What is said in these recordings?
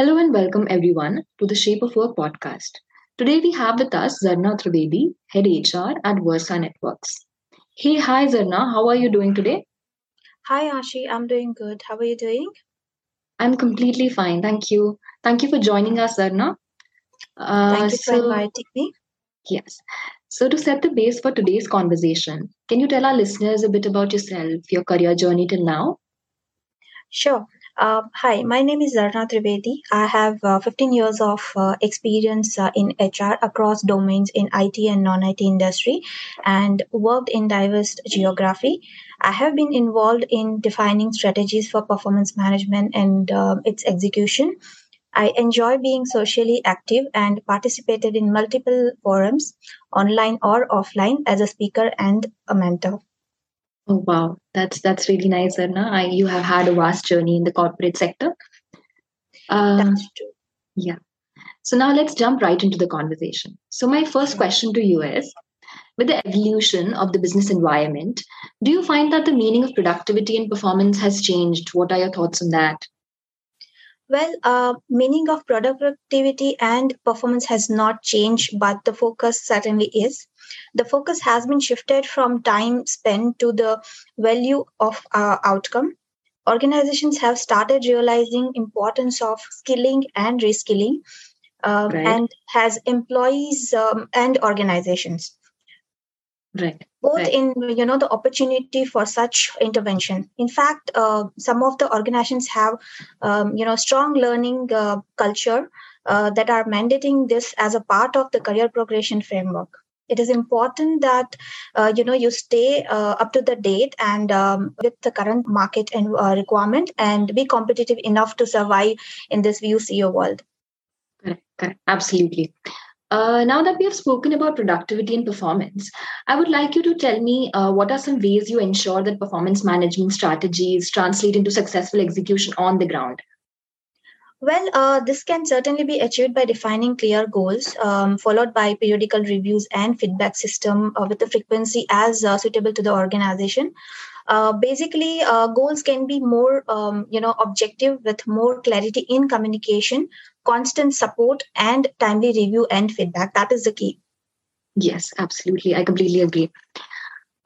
Hello and welcome everyone to the Shape of Work podcast. Today we have with us Zarna Trivedi, Head HR at Versa Networks. Hey, hi Zarna, how are you doing today? Hi Aashi, I'm doing good. How are you doing? I'm completely fine, thank you. Thank you for joining us, Zarna. Uh, thank you so, for inviting me. Yes. So, to set the base for today's conversation, can you tell our listeners a bit about yourself, your career journey till now? Sure. Uh, hi, my name is Zarna Trivedi. I have uh, 15 years of uh, experience uh, in HR across domains in IT and non IT industry and worked in diverse geography. I have been involved in defining strategies for performance management and uh, its execution. I enjoy being socially active and participated in multiple forums, online or offline, as a speaker and a mentor. Oh wow, that's that's really nice, Zarna. I, you have had a vast journey in the corporate sector. Um, that's true. Yeah. So now let's jump right into the conversation. So my first question to you is, with the evolution of the business environment, do you find that the meaning of productivity and performance has changed? What are your thoughts on that? Well, uh, meaning of productivity and performance has not changed, but the focus certainly is. The focus has been shifted from time spent to the value of uh, outcome. Organizations have started realizing importance of skilling and reskilling um, right. and has employees um, and organizations right both right. in you know the opportunity for such intervention in fact uh, some of the organizations have um, you know strong learning uh, culture uh, that are mandating this as a part of the career progression framework it is important that uh, you know you stay uh, up to the date and um, with the current market and uh, requirement and be competitive enough to survive in this VUCA world. Correct, correct. Absolutely. Uh, now that we have spoken about productivity and performance, I would like you to tell me uh, what are some ways you ensure that performance management strategies translate into successful execution on the ground? Well, uh, this can certainly be achieved by defining clear goals, um, followed by periodical reviews and feedback system uh, with a frequency as uh, suitable to the organization. Uh, basically, uh, goals can be more, um, you know, objective with more clarity in communication, constant support, and timely review and feedback. That is the key. Yes, absolutely. I completely agree.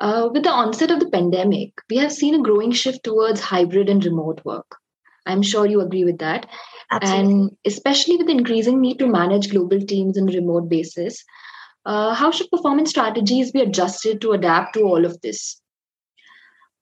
Uh, with the onset of the pandemic, we have seen a growing shift towards hybrid and remote work. I'm sure you agree with that. Absolutely. And especially with the increasing need to manage global teams on a remote basis, uh, how should performance strategies be adjusted to adapt to all of this?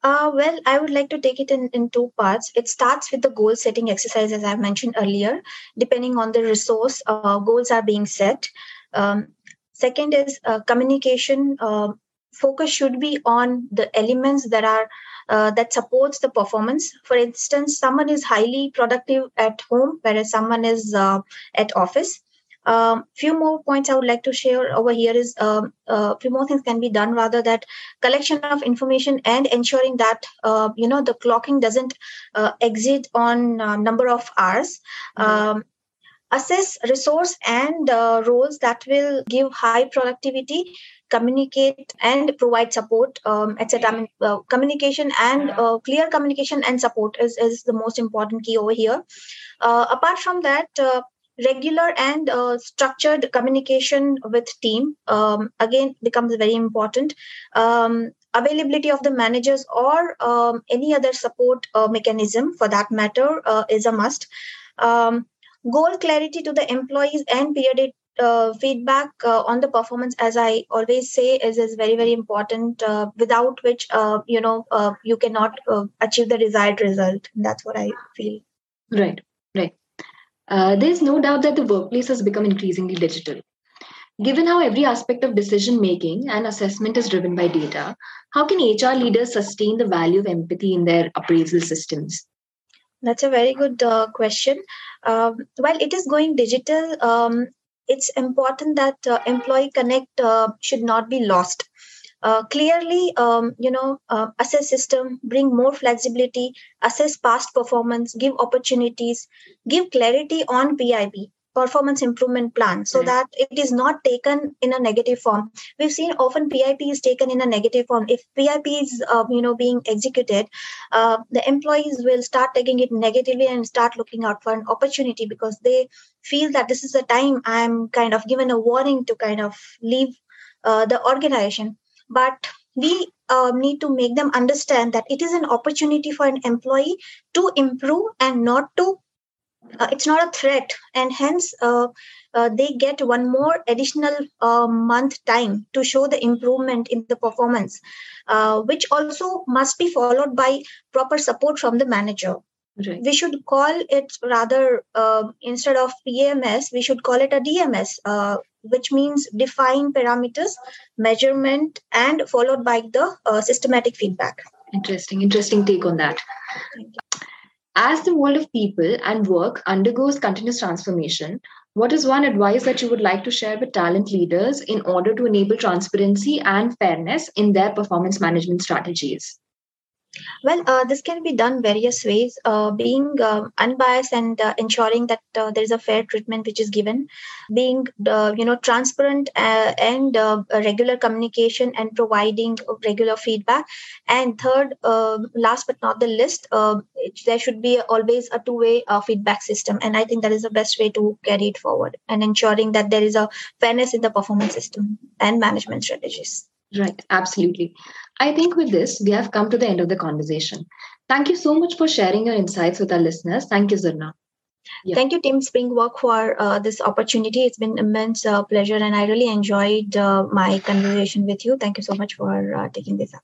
Uh, well, I would like to take it in, in two parts. It starts with the goal setting exercise, as I mentioned earlier. Depending on the resource, uh, goals are being set. Um, second is uh, communication. Uh, focus should be on the elements that are uh, that supports the performance. For instance, someone is highly productive at home, whereas someone is uh, at office. Um, few more points I would like to share over here is um, uh, few more things can be done rather that collection of information and ensuring that uh, you know the clocking doesn't uh, exit on uh, number of hours. Mm-hmm. Um, assess resource and uh, roles that will give high productivity communicate and provide support um, etc I mean, uh, communication and uh, clear communication and support is, is the most important key over here uh, apart from that uh, regular and uh, structured communication with team um, again becomes very important. Um, availability of the managers or um, any other support uh, mechanism for that matter is a must. Um, goal clarity to the employees and periodic uh, feedback uh, on the performance as i always say is is very very important uh, without which uh, you know uh, you cannot uh, achieve the desired result. That's what i feel. Right right there's no doubt that the workplace has become increasingly digital given how every aspect of decision making and assessment is driven by data how can hr leaders sustain the value of empathy in their appraisal systems That's a very good uh, question. Um, while it is going digital, um, it's important that uh, employee connect uh, should not be lost. Uh, clearly, um, you know, uh, assess system, bring more flexibility, assess past performance, give opportunities, give clarity on PIP, performance improvement plan. So that it is not taken in a negative form. We've seen often pip is taken in a negative form. If pip is uh, you know being executed uh, the employees will start taking it negatively and start looking out for an opportunity because they feel that this is the time i'm kind of given a warning to kind of leave uh, the organization but we uh, need to make them understand that it is an opportunity for an employee to improve and not to uh, it's not a threat and hence uh, uh, they get one more additional uh, month time to show the improvement in the performance uh, which also must be followed by proper support from the manager right. we should call it rather instead of pms we should call it a dms which means define parameters measurement and followed by the uh, systematic feedback. Interesting interesting take on that. As the world of people and work undergoes continuous transformation, what is one advice that you would like to share with talent leaders in order to enable transparency and fairness in their performance management strategies? Well, uh, this can be done various ways. Uh, being uh, unbiased and uh, ensuring that uh, there is a fair treatment which is given, being uh, you know transparent and regular communication and providing regular feedback, and third, last but not the least, there should be always a two-way feedback system, and I think that is the best way to carry it forward and ensuring that there is a fairness in the performance system and management strategies. Right, absolutely. I think with this, we have come to the end of the conversation. Thank you so much for sharing your insights with our listeners. Thank you, Zarna. Yeah. Thank you, Team Springwork, for uh, this opportunity. It's been immense uh, pleasure, and I really enjoyed uh, my conversation with you. Thank you so much for uh, taking this up.